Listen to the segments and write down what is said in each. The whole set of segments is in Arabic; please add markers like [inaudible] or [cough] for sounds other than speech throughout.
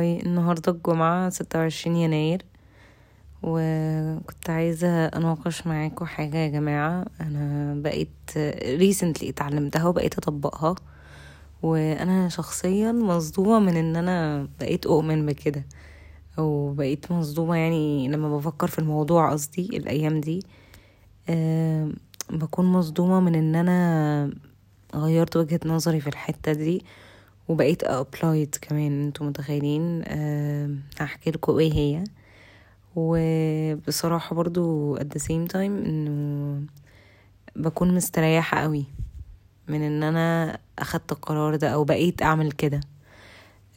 هاي النهاردة الجمعة ستة وعشرين يناير. وكنت عايزة أناقش معاكم حاجة يا جماعة. أنا بقيت recently اتعلمتها وبقيت أطبقها. وأنا شخصيا مصدومة من إن أنا بقيت أؤمن بكده. أو بقيت مصدومة يعني لما بفكر في الموضوع قصدي الأيام دي. أه بكون مصدومة من إن أنا غيرت وجهة نظري في الحتة دي. وبقيت apply ده كمان أنتوا متخيلين؟ أه هحكي لكم إيه هي. وبصراحة برضو at the same time إنه بكون مستريحة قوي من إن أنا أخدت القرار ده أو بقيت أعمل كده.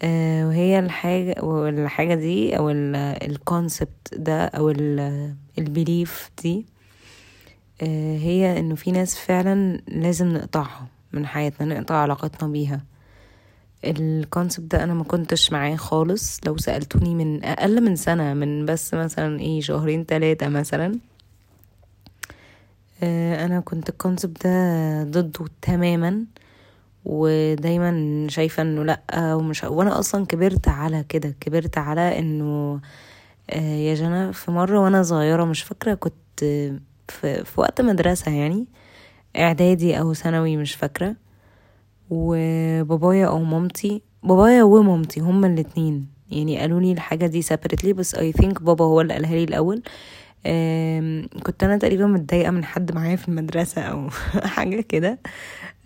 أه وهي الحاجة والحاجة دي أو ال concept ده أو ال belief دي أه هي إنه في ناس فعلا لازم نقطعها من حياتنا نقطع علاقتنا بيها. الكونسبت ده أنا ما كنتش معاه خالص. لو سألتوني من أقل من سنة من بس مثلا إيه شهرين تلاتة مثلا أنا كنت الكونسبت ده ضده تماما. ودايما شايفة إنه لأ ومش وأنا أصلا كبرت على كده. كبرت على إنه يا جنى في مرة وأنا صغيرة مش فاكرة كنت في, في وقت مدرسة يعني إعدادي أو ثانوي مش فاكرة. وبابايا أو مامتي. بابايا ومامتي هما الاتنين. يعني قالوا لي الحاجة دي separately بس اي ثينك بابا هو اللي قالها لي الأول. كنت أنا تقريبا متضايقة من حد معايا في المدرسة أو [laughs] حاجة كده.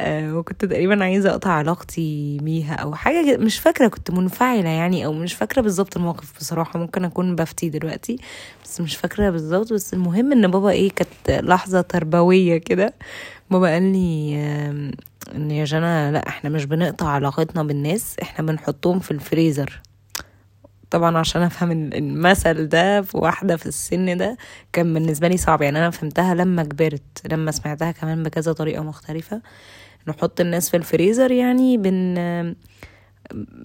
وكنت تقريبا عايزة أقطع علاقتي بيها أو حاجة كده. مش فاكرة كنت منفعلة يعني أو مش فاكرة بالظبط الموقف بصراحة. ممكن أكون بفتي دلوقتي بس مش فاكرة بالظبط. بس المهم إن بابا إيه كانت لحظة تربوية كده. بابا قال لي إن يا جنى لا إحنا مش بنقطع علاقتنا بالناس إحنا بنحطهم في الفريزر. طبعا عشان أفهم المثل ده في واحدة في السن ده كان بالنسبة لي صعب. يعني أنا فهمتها لما كبرت لما سمعتها كمان بكذا طريقة مختلفة. نحط الناس في الفريزر يعني بن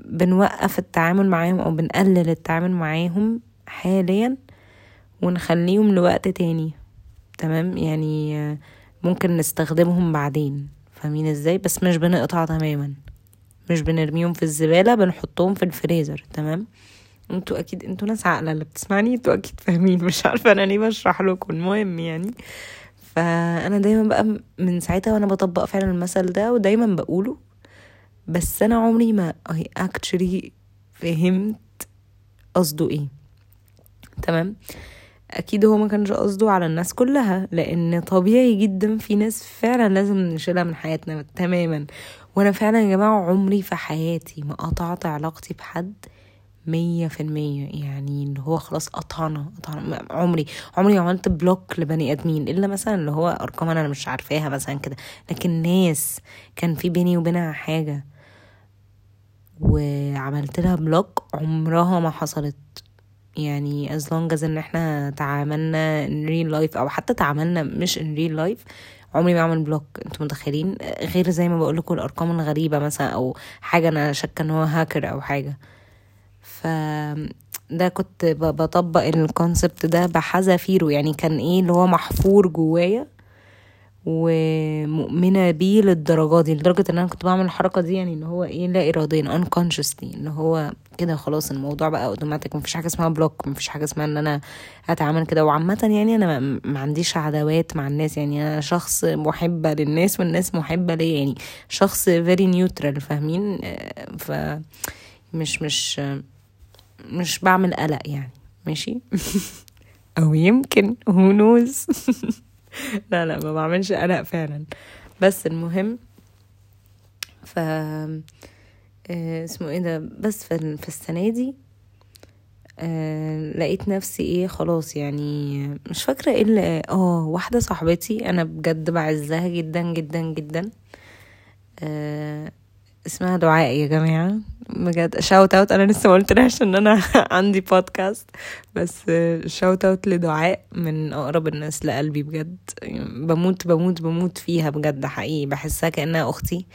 بنوقف التعامل معاهم أو بنقلل التعامل معاهم حاليا ونخليهم لوقت تاني. تمام؟ يعني ممكن نستخدمهم بعدين. فاهمين إزاي؟ بس مش بنقطع تماما. مش بنرميهم في الزبالة بنحطهم في الفريزر تمام؟ أنتوا أكيد أنتوا ناس عاقلة اللي بتسمعني أنتوا أكيد فاهمين. مش عارفة أنا ليه بشرح لكم المهم يعني. فأنا دايما بقى من ساعتها وأنا بطبق فعلا المثل ده ودايما بقوله. بس أنا عمري ما actually فهمت قصده إيه تمام؟ أكيد هو ما كانش قصده على الناس كلها لأن طبيعي جدا في ناس فعلا لازم نشيلها من حياتنا تماما. وأنا فعلا يا جماعة عمري في حياتي ما قطعت علاقتي بحد مية في المية. يعني اللي هو خلاص قطعنا قطعنا. عمري عمري عملت بلوك لبني آدمين إلا مثلا اللي هو أرقام أنا مش عارفاها مثلا كده. لكن ناس كان في بيني وبينها حاجة وعملت لها block عمرها ما حصلت. يعني as long as إن إحنا تعاملنا in real life أو حتى تعاملنا مش in real life عمري ما اعمل block أنتوا متخيلين؟ غير زي ما بقول لكم الأرقام الغريبة مثلا أو حاجة أنا شاكة إن هو هاكر أو حاجة. ف ده كنت بطبق ال concept ده بحذافيره. يعني كان إيه اللي هو محفور جوايا؟ ومؤمنة بيه للدرجة دي لدرجة إن أنا كنت بعمل الحركة دي يعني اللي هو إيه لا اراديا unconsciously اللي هو كده خلاص الموضوع بقى اوتوماتيك مفيش حاجة اسمها block مفيش حاجة اسمها إن أنا اتعامل كده. وعامة يعني أنا ما عنديش عداوات مع الناس يعني أنا شخص محبة للناس والناس محبة ليا يعني شخص very neutral فاهمين؟ ف مش مش مش بعمل قلق يعني ماشي؟ [laughs] أو يمكن who knows [laughs] [laughs] لا لا ما بعملش قلق فعلا. بس المهم ف اسمه إيه ده بس في, السنة دي آه لقيت نفسي إيه خلاص يعني مش فاكرة إيه اللي آه واحدة صاحبتي أنا بجد بعزها جدا جدا جدا آه اسمها دعاء يا جماعة. بجد shout out أنا لسه ما قلتلهاش إن أنا [laughs] عندي بودكاست بس shout out لدعاء من أقرب الناس لقلبي بجد. بموت بموت بموت فيها بجد حقيقي. بحسها كأنها أختي.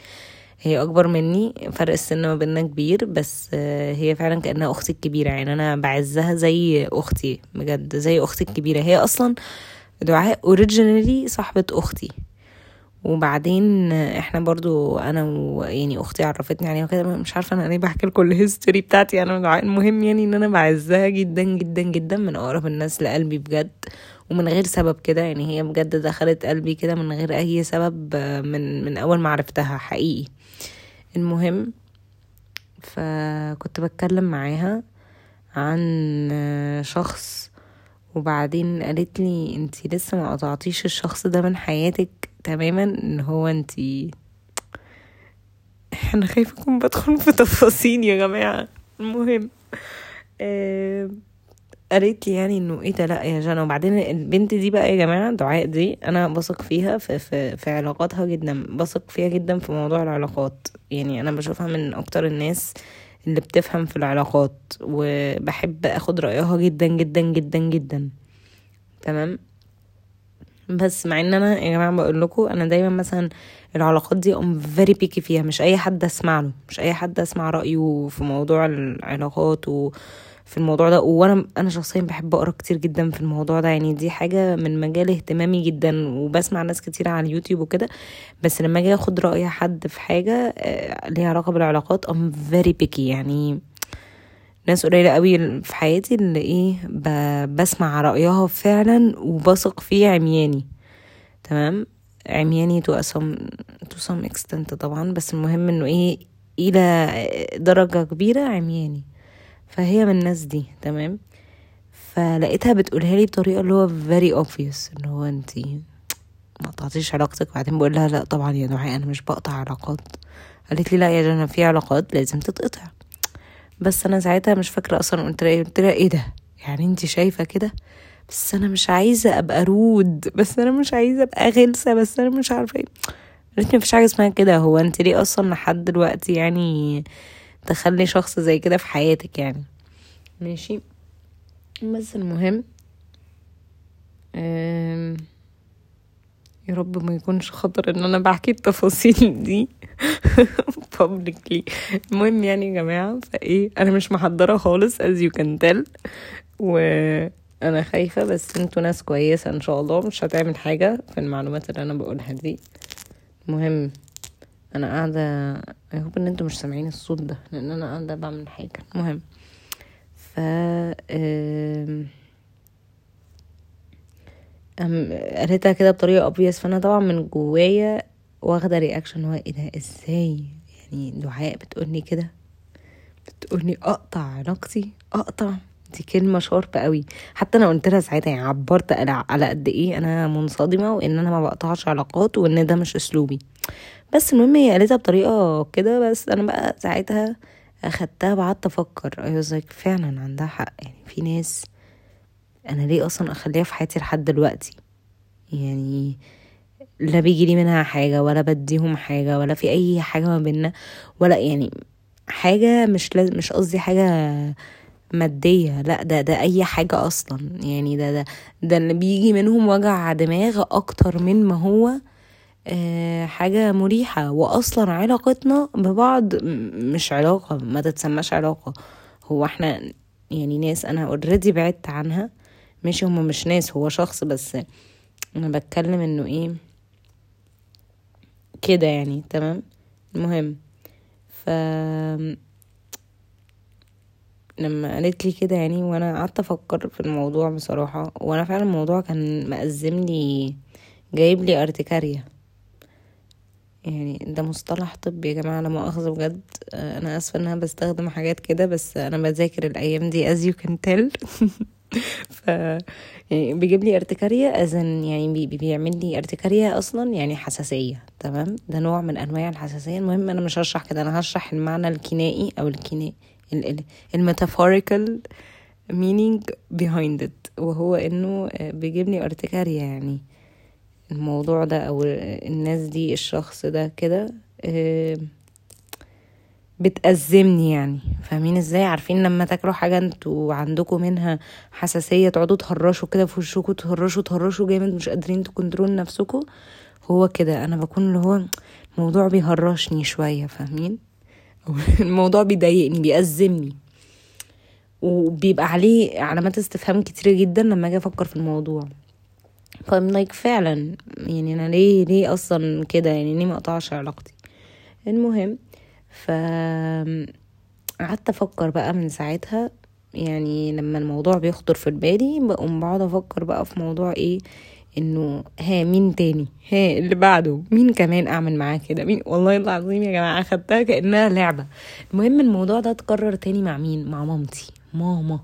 هي أكبر مني فرق السن ما بيننا كبير بس هي فعلا كأنها أختي الكبيرة. يعني أنا بعزها زي أختي بجد زي أختي الكبيرة. هي أصلا دعاء originally صاحبة أختي. وبعدين إحنا برضو أنا ويعني أختي عرفتني عليها وكده مش عارفة أنا ليه بحكي لكم الهيستوري بتاعتي؟ أنا المهم يعني إن أنا بعزها جدا جدا جدا من أقرب الناس لقلبي بجد ومن غير سبب كده يعني هي بجد دخلت قلبي كده من غير أي سبب من من أول ما عرفتها حقيقي. المهم فكنت بتكلم معاها عن شخص وبعدين قالت لي أنتي لسه ما قطعتيش الشخص ده من حياتك؟ تماما إن هو انتي أنا خايفة أكون بدخل في تفاصيل يا جماعة. المهم آه قالت لي يعني إنه إيه ده؟ لأ يا جنى. وبعدين البنت دي بقى يا جماعة دعاء دي أنا بثق فيها في, في في علاقاتها جدا. بثق فيها جدا في موضوع العلاقات. يعني أنا بشوفها من أكتر الناس اللي بتفهم في العلاقات. وبحب أخد رأيها جدا جدا جدا جدا. تمام؟ بس مع إن أنا يا جماعة بقول لكم أنا دايما مثلا العلاقات دي أم فيري بيكي فيها. مش أي حد أسمع له مش أي حد أسمع رأيه في موضوع العلاقات و في الموضوع ده. وأنا أنا شخصيا بحب أقرأ كتير جدا في الموضوع ده. يعني دي حاجة من مجال اهتمامي جدا وبسمع ناس كتير على اليوتيوب وكده. بس لما أجي آخد رأي حد في حاجة آه، ليها علاقة بالعلاقات I'm very picky يعني ناس قليلة قوي في حياتي اللي إيه بسمع رأيها فعلا وبثق فيه عمياني. تمام؟ عمياني to some to some extent طبعا بس المهم إنه إيه إلى درجة كبيرة عمياني. فهي من الناس دي. تمام؟ فلقيتها بتقولها لي بطريقة اللي هو very obvious إن هو انتي ما قطعتيش علاقتك. بعدين بقول لها لا طبعا يا دعاء أنا مش بقطع علاقات. قالت لي لا يا جنى في علاقات لازم تتقطع. بس أنا ساعتها مش فاكرة أصلا قلت لها قلت لها إيه ده؟ يعني انت شايفة كده؟ بس أنا مش عايزة أبقى رود بس أنا مش عايزة أبقى غلسة بس أنا مش عارفة إيه. قالت مفيش حاجة اسمها كده هو أنت ليه أصلا لحد دلوقتي يعني تخلي شخص زي كده في حياتك يعني؟ ماشي. بس المهم يا رب ما يكونش خطر إن أنا بحكي التفاصيل دي. [laughs] publicly. المهم يعني يا جماعة فإيه أنا مش محضرة خالص as you can tell. وأنا خايفة بس أنتوا ناس كويسة إن شاء الله. مش هتعمل حاجة في المعلومات اللي أنا بقولها دي. المهم أنا قاعدة I hope إن أنتوا مش سامعين الصوت ده لأن أنا قاعدة بعمل حاجة. المهم ف قالتها كده بطريقة obvious. فأنا طبعا من جوايا واخدة رياكشن هو إيه ده؟ إزاي؟ يعني دعاء بتقولي كده؟ بتقولي أقطع علاقتي أقطع؟ دي كلمة شارب قوي. حتى أنا قلت لها ساعتها يعني عبرت على قد إيه أنا منصدمة وإن أنا ما بقطعش علاقات وإن ده مش أسلوبي. بس المهم هي قالتها بطريقة كده. بس أنا بقى ساعتها أخدتها وقعدت أفكر. أيوه فعلا عندها حق. يعني في ناس أنا ليه أصلا أخليها في حياتي لحد دلوقتي؟ يعني لا بيجي لي منها حاجة ولا بديهم حاجة ولا في أي حاجة ما بينا ولا يعني حاجة مش لازم مش قصدي حاجة مادية لا ده ده أي حاجة أصلا. يعني ده ده ده اللي بيجي منهم وجع دماغ أكتر من ما هو آه حاجة مريحة. وأصلا علاقتنا ببعض مش علاقة ما تتسماش علاقة. هو إحنا يعني ناس أنا اوريدي بعدت عنها. ماشي هما مش ناس هو شخص بس أنا بتكلم إنه إيه كده يعني تمام؟ المهم ف لما قالت لي كده يعني وأنا قعدت أفكر في الموضوع بصراحة وأنا فعلا الموضوع كان مأزم لي جايب لي ارتكاريا يعني ده مصطلح طبي يا جماعة لا مؤاخذة بجد. أنا آسفة ان أنا بستخدم حاجات كده بس أنا بذاكر الأيام دي as you can tell. [laughs] ف يعني بيجيب لي ارتكارية اذن يعني بي بيعمل لي ارتكارية أصلا يعني حساسية تمام؟ ده نوع من أنواع الحساسية. المهم أنا مش هشرح كده أنا هشرح المعنى الكنائي أو الكنائي ال metaphorical meaning behind it. وهو إنه بيجيب لي ارتكارية يعني. الموضوع ده أو الناس دي الشخص ده كده آه بتأزمني يعني. فاهمين إزاي؟ عارفين لما تاكلوا حاجة أنتوا عندكم منها حساسية تقعدوا تهرشوا كده في وشكوا تهرشوا تهرشوا جامد مش قادرين تكنترول نفسكم. هو كده أنا بكون اللي هو الموضوع بيهرشني شوية فاهمين؟ [laughs] الموضوع بيضايقني بيأزمني. وبيبقى عليه علامات استفهام كتير جدا لما أجي أفكر في الموضوع. فاهم لايك فعلا يعني أنا ليه ليه أصلا كده؟ يعني ليه ما علاقتي؟ المهم ف قعدت أفكر بقى من ساعتها يعني لما الموضوع بيخطر في بالي بقوم بقعد أفكر بقى في موضوع إيه إنه ها مين تاني؟ ها اللي بعده مين كمان أعمل معاه كده؟ مين؟ والله العظيم يا جماعة أخدتها كأنها لعبة. المهم الموضوع ده اتكرر تاني مع مين؟ مع مامتي. ماما.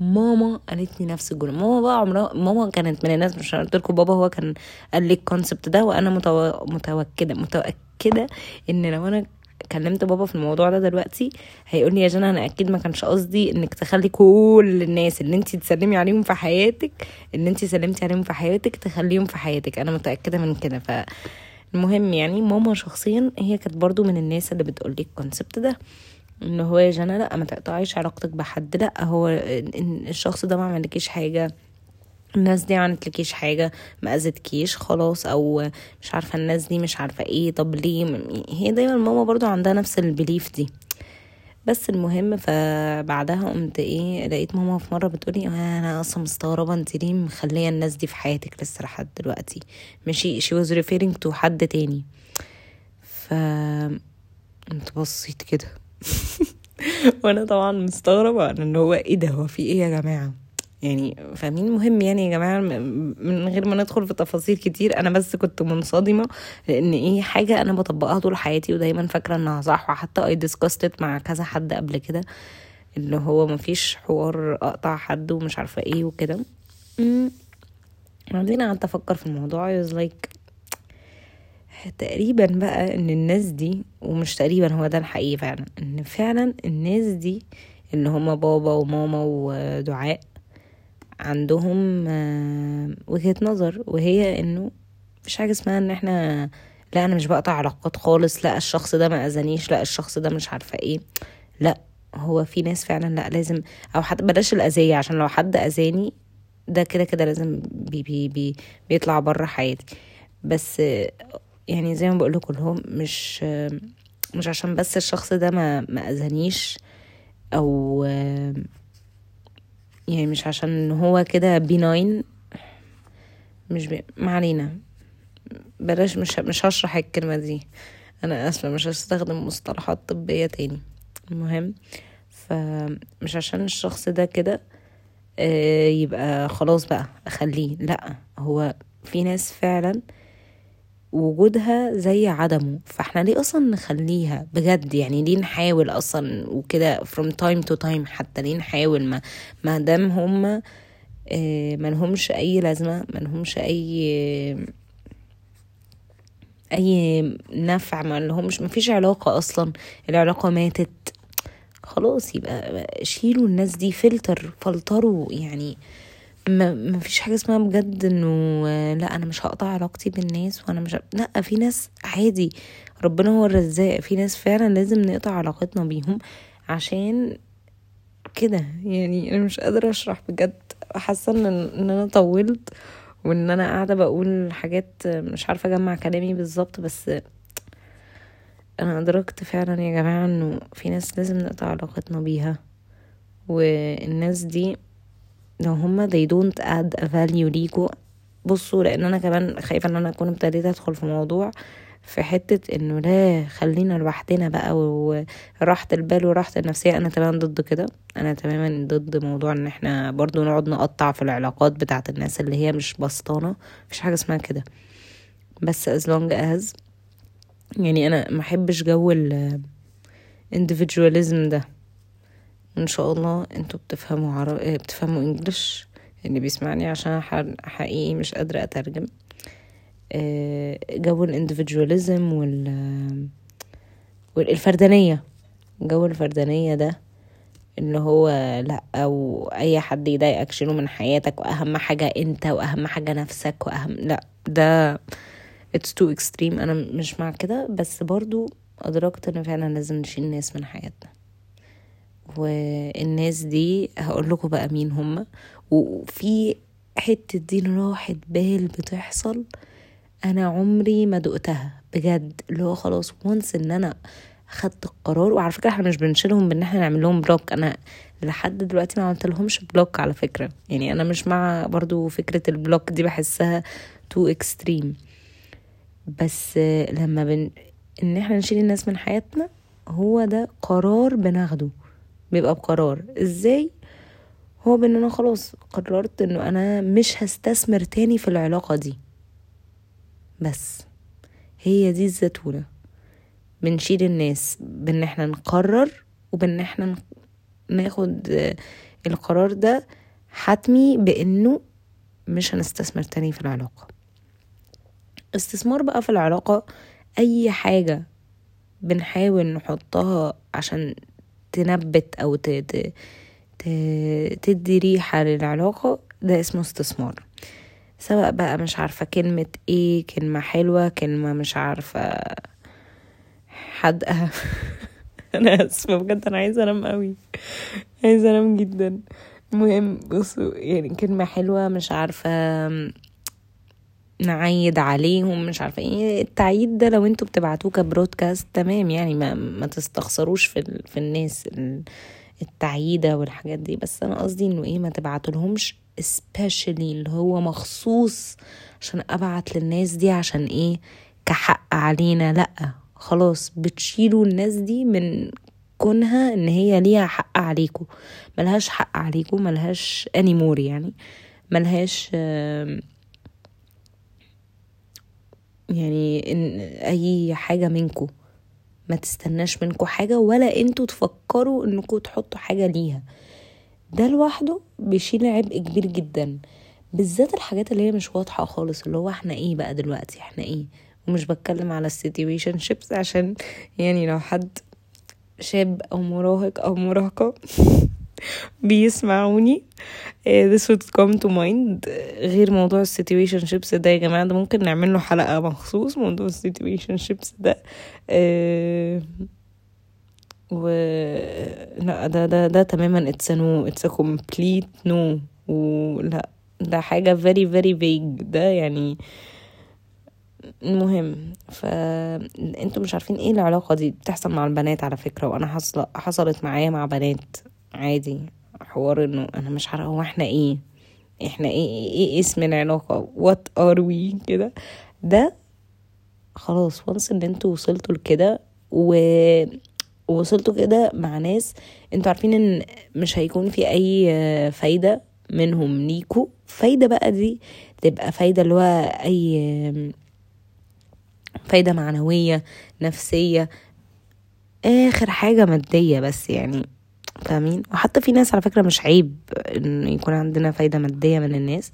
ماما قالت لي نفس الجملة. ماما بقى عمرها ماما كانت من الناس مش قلت لكم بابا هو كان قال لي ال concept ده وأنا متو... متوكدة متأكدة إن لو أنا كلمت بابا في الموضوع ده دلوقتي هيقول لي يا جنى أنا أكيد ما كانش قصدي إنك تخلي كل الناس اللي انت تسلمي عليهم في حياتك اللي انت سلمتي عليهم في حياتك تخليهم في حياتك. أنا متأكدة من كده. ف المهم يعني ماما شخصيا هي كانت برضو من الناس اللي بتقول لي ال concept ده إن هو يا جنى لا ما تقطعيش علاقتك بحد لا هو الشخص ده ما عملكيش حاجة. الناس دي عملتلكيش حاجة ما أذتكيش خلاص أو مش عارفة الناس دي مش عارفة إيه طب ليه؟ هي دايما ماما برضو عندها نفس البليف دي. بس المهم فبعدها قمت إيه لقيت ماما في مرة بتقولي أنا أصلا مستغربة أنت ليه مخلية الناس دي في حياتك لسه لحد دلوقتي؟ ماشي she was referring to حد تاني. ف انت بصيت كده. [laughs] وأنا طبعا مستغربة ان هو إيه ده؟ هو في إيه يا جماعة؟ يعني فاهمين؟ مهم يعني يا جماعة من غير ما ندخل في تفاصيل كتير أنا بس كنت منصدمة لأن إيه حاجة أنا بطبقها طول حياتي ودايما فاكرة إنها صح وحتى اي ديسكاستت مع كذا حد قبل كده اللي هو مفيش حوار أقطع حد ومش عارفة إيه وكده. بعدين قعدت أفكر في الموضوع I was like تقريبا بقى إن الناس دي ومش تقريبا هو ده الحقيقي فعلا إن فعلا الناس دي اللي هما بابا وماما ودعاء عندهم وجهة نظر وهي إنه مفيش حاجة اسمها إن إحنا لا أنا مش بقطع علاقات خالص لا الشخص ده ما أذانيش لا الشخص ده مش عارفة إيه. لا هو في ناس فعلا لا لازم أو حتى بلاش الأذية عشان لو حد أذاني ده كده كده لازم بي بي بي بيطلع بره حياتي. بس يعني زي ما بقول لكم هو مش مش عشان بس الشخص ده ما ما أذانيش أو يعني مش عشان هو كده benign مش بي... ما علينا. بلاش مش مش هشرح الكلمة دي. أنا أسفة مش هستخدم مصطلحات طبية تاني. المهم فمش عشان الشخص ده كده آه يبقى خلاص بقى أخليه. لأ هو في ناس فعلا وجودها زي عدمه. فاحنا ليه أصلا نخليها بجد؟ يعني ليه نحاول أصلا وكده from time to time حتى ليه نحاول؟ ما ما دام هما آه ملهمش أي لازمة ملهمش أي أي نفع ما لهمش مفيش علاقة أصلا. العلاقة ماتت. خلاص يبقى شيلوا الناس دي فلتر فلتروا يعني. ما, ما فيش حاجة اسمها بجد انه لا أنا مش هقطع علاقتي بالناس وأنا مش لا في ناس عادي ربنا هو الرزاق. في ناس فعلا لازم نقطع علاقتنا بيهم عشان كده. يعني أنا مش قادرة اشرح بجد. حاسة ان ان أنا طولت وان أنا قاعدة بقول حاجات مش عارفة اجمع كلامي بالظبط بس أنا ادركت فعلا يا جماعة انه في ناس لازم نقطع علاقتنا بيها. والناس دي لو هما they don't add a value ليكوا بصوا لأن أنا كمان خايفة إن أنا أكون ابتديت أدخل في موضوع في حتة إنه لا خلينا لوحدنا بقى وراحة البال وراحة النفسية. أنا تماما ضد كده. أنا تماما ضد موضوع إن إحنا برضو نقعد نقطع في العلاقات بتاعت الناس اللي هي مش بسطانة. مفيش حاجة اسمها كده. بس as long as يعني أنا محبش جو ال individualism ده. إن شاء الله أنتوا بتفهموا عرب... بتفهموا انجلش اللي بيسمعني عشان حقيقي مش قادرة أترجم. جو الاندفجواليزم وال والفردانية. جو الفردانية ده اللي هو لأ أو أي حد يضايقك شيله من حياتك وأهم حاجة أنت وأهم حاجة نفسك وأهم لأ ده it's too extreme. أنا مش مع كده بس برضو أدركت إن فعلا لازم نشيل ناس من حياتنا. والناس دي هقول لكم بقى مين هم. وفي حتة دي راحة بال بتحصل أنا عمري ما دقتها بجد. اللي هو خلاص once إن أنا خدت القرار. وعلى فكرة إحنا مش بنشيلهم بإن إحنا نعمل لهم block أنا لحد دلوقتي ما عملت لهمش block على فكرة. يعني أنا مش مع برضو فكرة ال block دي بحسها too extreme بس لما بن إن إحنا نشيل الناس من حياتنا هو ده قرار بناخده. بيبقى بقرار. إزاي؟ هو بإن أنا خلاص قررت إنه أنا مش هستثمر تاني في العلاقة دي. بس هي دي الزتونة. بنشيل الناس بإن إحنا نقرر وبإن إحنا ناخد القرار ده حتمي بإنه مش هنستثمر تاني في العلاقة. استثمار بقى في العلاقة أي حاجة بنحاول نحطها عشان تنبت أو ت... تدي ريحة للعلاقة ده اسمه استثمار. سواء بقى مش عارفة كلمة إيه كلمة حلوة كلمة مش عارفة حدقة [laughs] أنا آسفة بجد أنا عايزة أنام قوي. عايزة أنام جدا. المهم بصوا يعني كلمة حلوة مش عارفة نعيد عليهم مش عارفة إيه. التعييد ده لو أنتوا بتبعتوه كبرودكاست تمام يعني ما ما تستخسروش في. في الناس التعييدة والحاجات دي. بس أنا قصدي إنه إيه ما تبعتولهمش especially اللي هو مخصوص عشان أبعت للناس دي عشان إيه كحق علينا. لأ خلاص بتشيلوا الناس دي من كونها إن هي ليها حق عليكم ملهاش حق عليكم ملهاش انيمور يعني. ملهاش آه يعني إن أي حاجة منكو ما تستناش منكو حاجة ولا أنتوا تفكروا انكم تحطوا حاجة ليها. ده لوحده بيشيل عبء كبير جدا. بالذات الحاجات اللي هي مش واضحة خالص اللي هو إحنا إيه بقى دلوقتي؟ إحنا إيه؟ ومش بتكلم على ال situationships عشان يعني لو حد شاب أو مراهق أو مراهقة. [laughs] بيسمعوني. this would come to mind. غير موضوع ال situationships ده يا جماعة ده ممكن نعمل له حلقة مخصوص موضوع ال situationships ده و لا ده ده ده تماما it's a no it's a complete no. ولا ده حاجة very very vague. ده يعني المهم فانتوا مش عارفين إيه العلاقة دي بتحصل مع البنات على فكرة وأنا حصل حصلت معايا مع بنات. عادي. حوار إنه أنا مش عارفة هو إحنا إيه؟ إحنا إيه إيه, اسم العلاقة؟ what are we كده. ده خلاص once إن أنتوا وصلتوا لكده و وصلتوا كده مع ناس أنتوا عارفين إن مش هيكون في أي فايدة منهم ليكوا. فايدة بقى دي تبقى فايدة اللي هو أي فايدة معنوية نفسية آخر حاجة مادية بس يعني. فاهمين؟ وحتى في ناس على فكرة مش عيب إن يكون عندنا فايدة مادية من الناس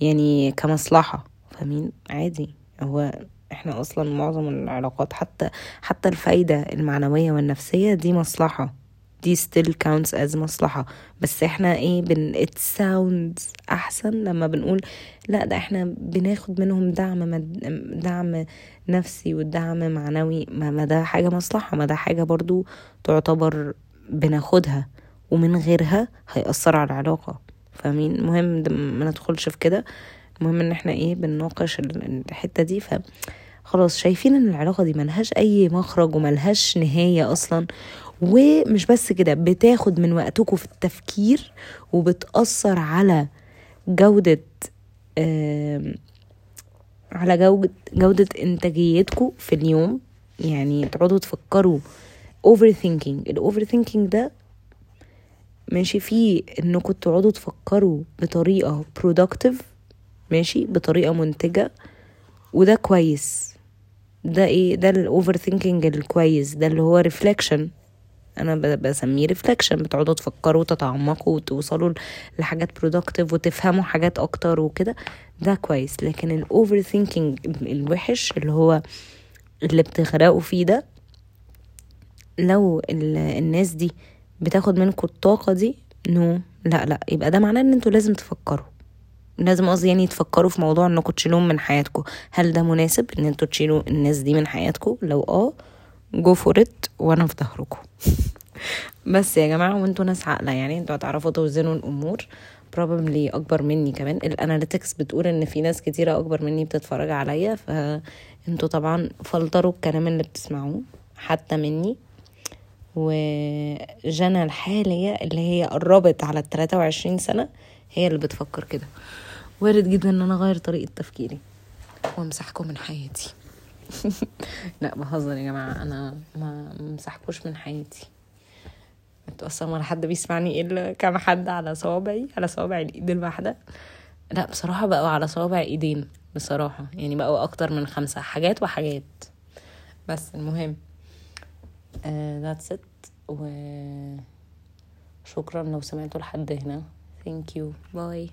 يعني كمصلحة فاهمين؟ عادي هو إحنا أصلا معظم العلاقات حتى حتى الفايدة المعنوية والنفسية دي مصلحة دي still counts as مصلحة. بس إحنا إيه بن it sounds أحسن لما بنقول لا ده إحنا بناخد منهم دعم مد... دعم نفسي والدعم معنوي ما, ما ده حاجة مصلحة ما ده حاجة برضو تعتبر بناخدها ومن غيرها هيأثر على العلاقة. فاهمين؟ المهم ما ندخلش في كده. المهم إن إحنا إيه بنناقش الحتة دي. ف خلاص شايفين إن العلاقة دي ملهاش أي مخرج وملهاش نهاية أصلا. ومش بس كده بتاخد من وقتكم في التفكير وبتأثر على جودة على جودة, جودة إنتاجيتكم في اليوم. يعني تقعدوا تفكروا overthinking ال overthinking ده ماشي فيه انكم تقعدوا تفكروا بطريقة productive ماشي بطريقة منتجة وده كويس. ده إيه؟ ده ال overthinking الكويس. ده اللي هو reflection أنا بسميه reflection بتقعدوا تفكروا وتتعمقوا وتوصلوا لحاجات productive وتفهموا حاجات أكتر وكده. ده كويس. لكن ال overthinking الوحش اللي هو اللي بتغرقوا فيه ده لو الناس دي بتاخد منكم الطاقة دي no لا لا. يبقى ده معناه إن أنتوا لازم تفكروا. لازم قصدي يعني تفكروا في موضوع إنكم تشيلوهم من حياتكم. هل ده مناسب إن أنتوا تشيلوا الناس دي من حياتكم؟ لو آه go for it وأنا في ظهركم. [laughs] بس يا جماعة وانتوا ناس عاقلة يعني أنتوا هتعرفوا توزنوا الأمور. probably أكبر مني كمان. ال analytics بتقول إن في ناس كتيرة أكبر مني بتتفرج عليا فانتوا طبعا فلتروا الكلام اللي بتسمعوه حتى مني. وجنى الحالية اللي هي قربت على التلاتة وعشرين سنة هي اللي بتفكر كده. وارد جدا إن أنا أغير طريقة تفكيري وأمسحكم من حياتي. [laughs] لا بهزر يا جماعة أنا ما مسحكوش من حياتي. أنتوا أصلا ولا حد بيسمعني إلا كام حد على صوابعي على صوابع الإيد الواحدة. لا بصراحة بقوا على صوابع إيدين بصراحة يعني بقوا أكتر من خمسة حاجات وحاجات. بس المهم that's uh, it. و شكرا لو سمعتوا لحد هنا. thank you bye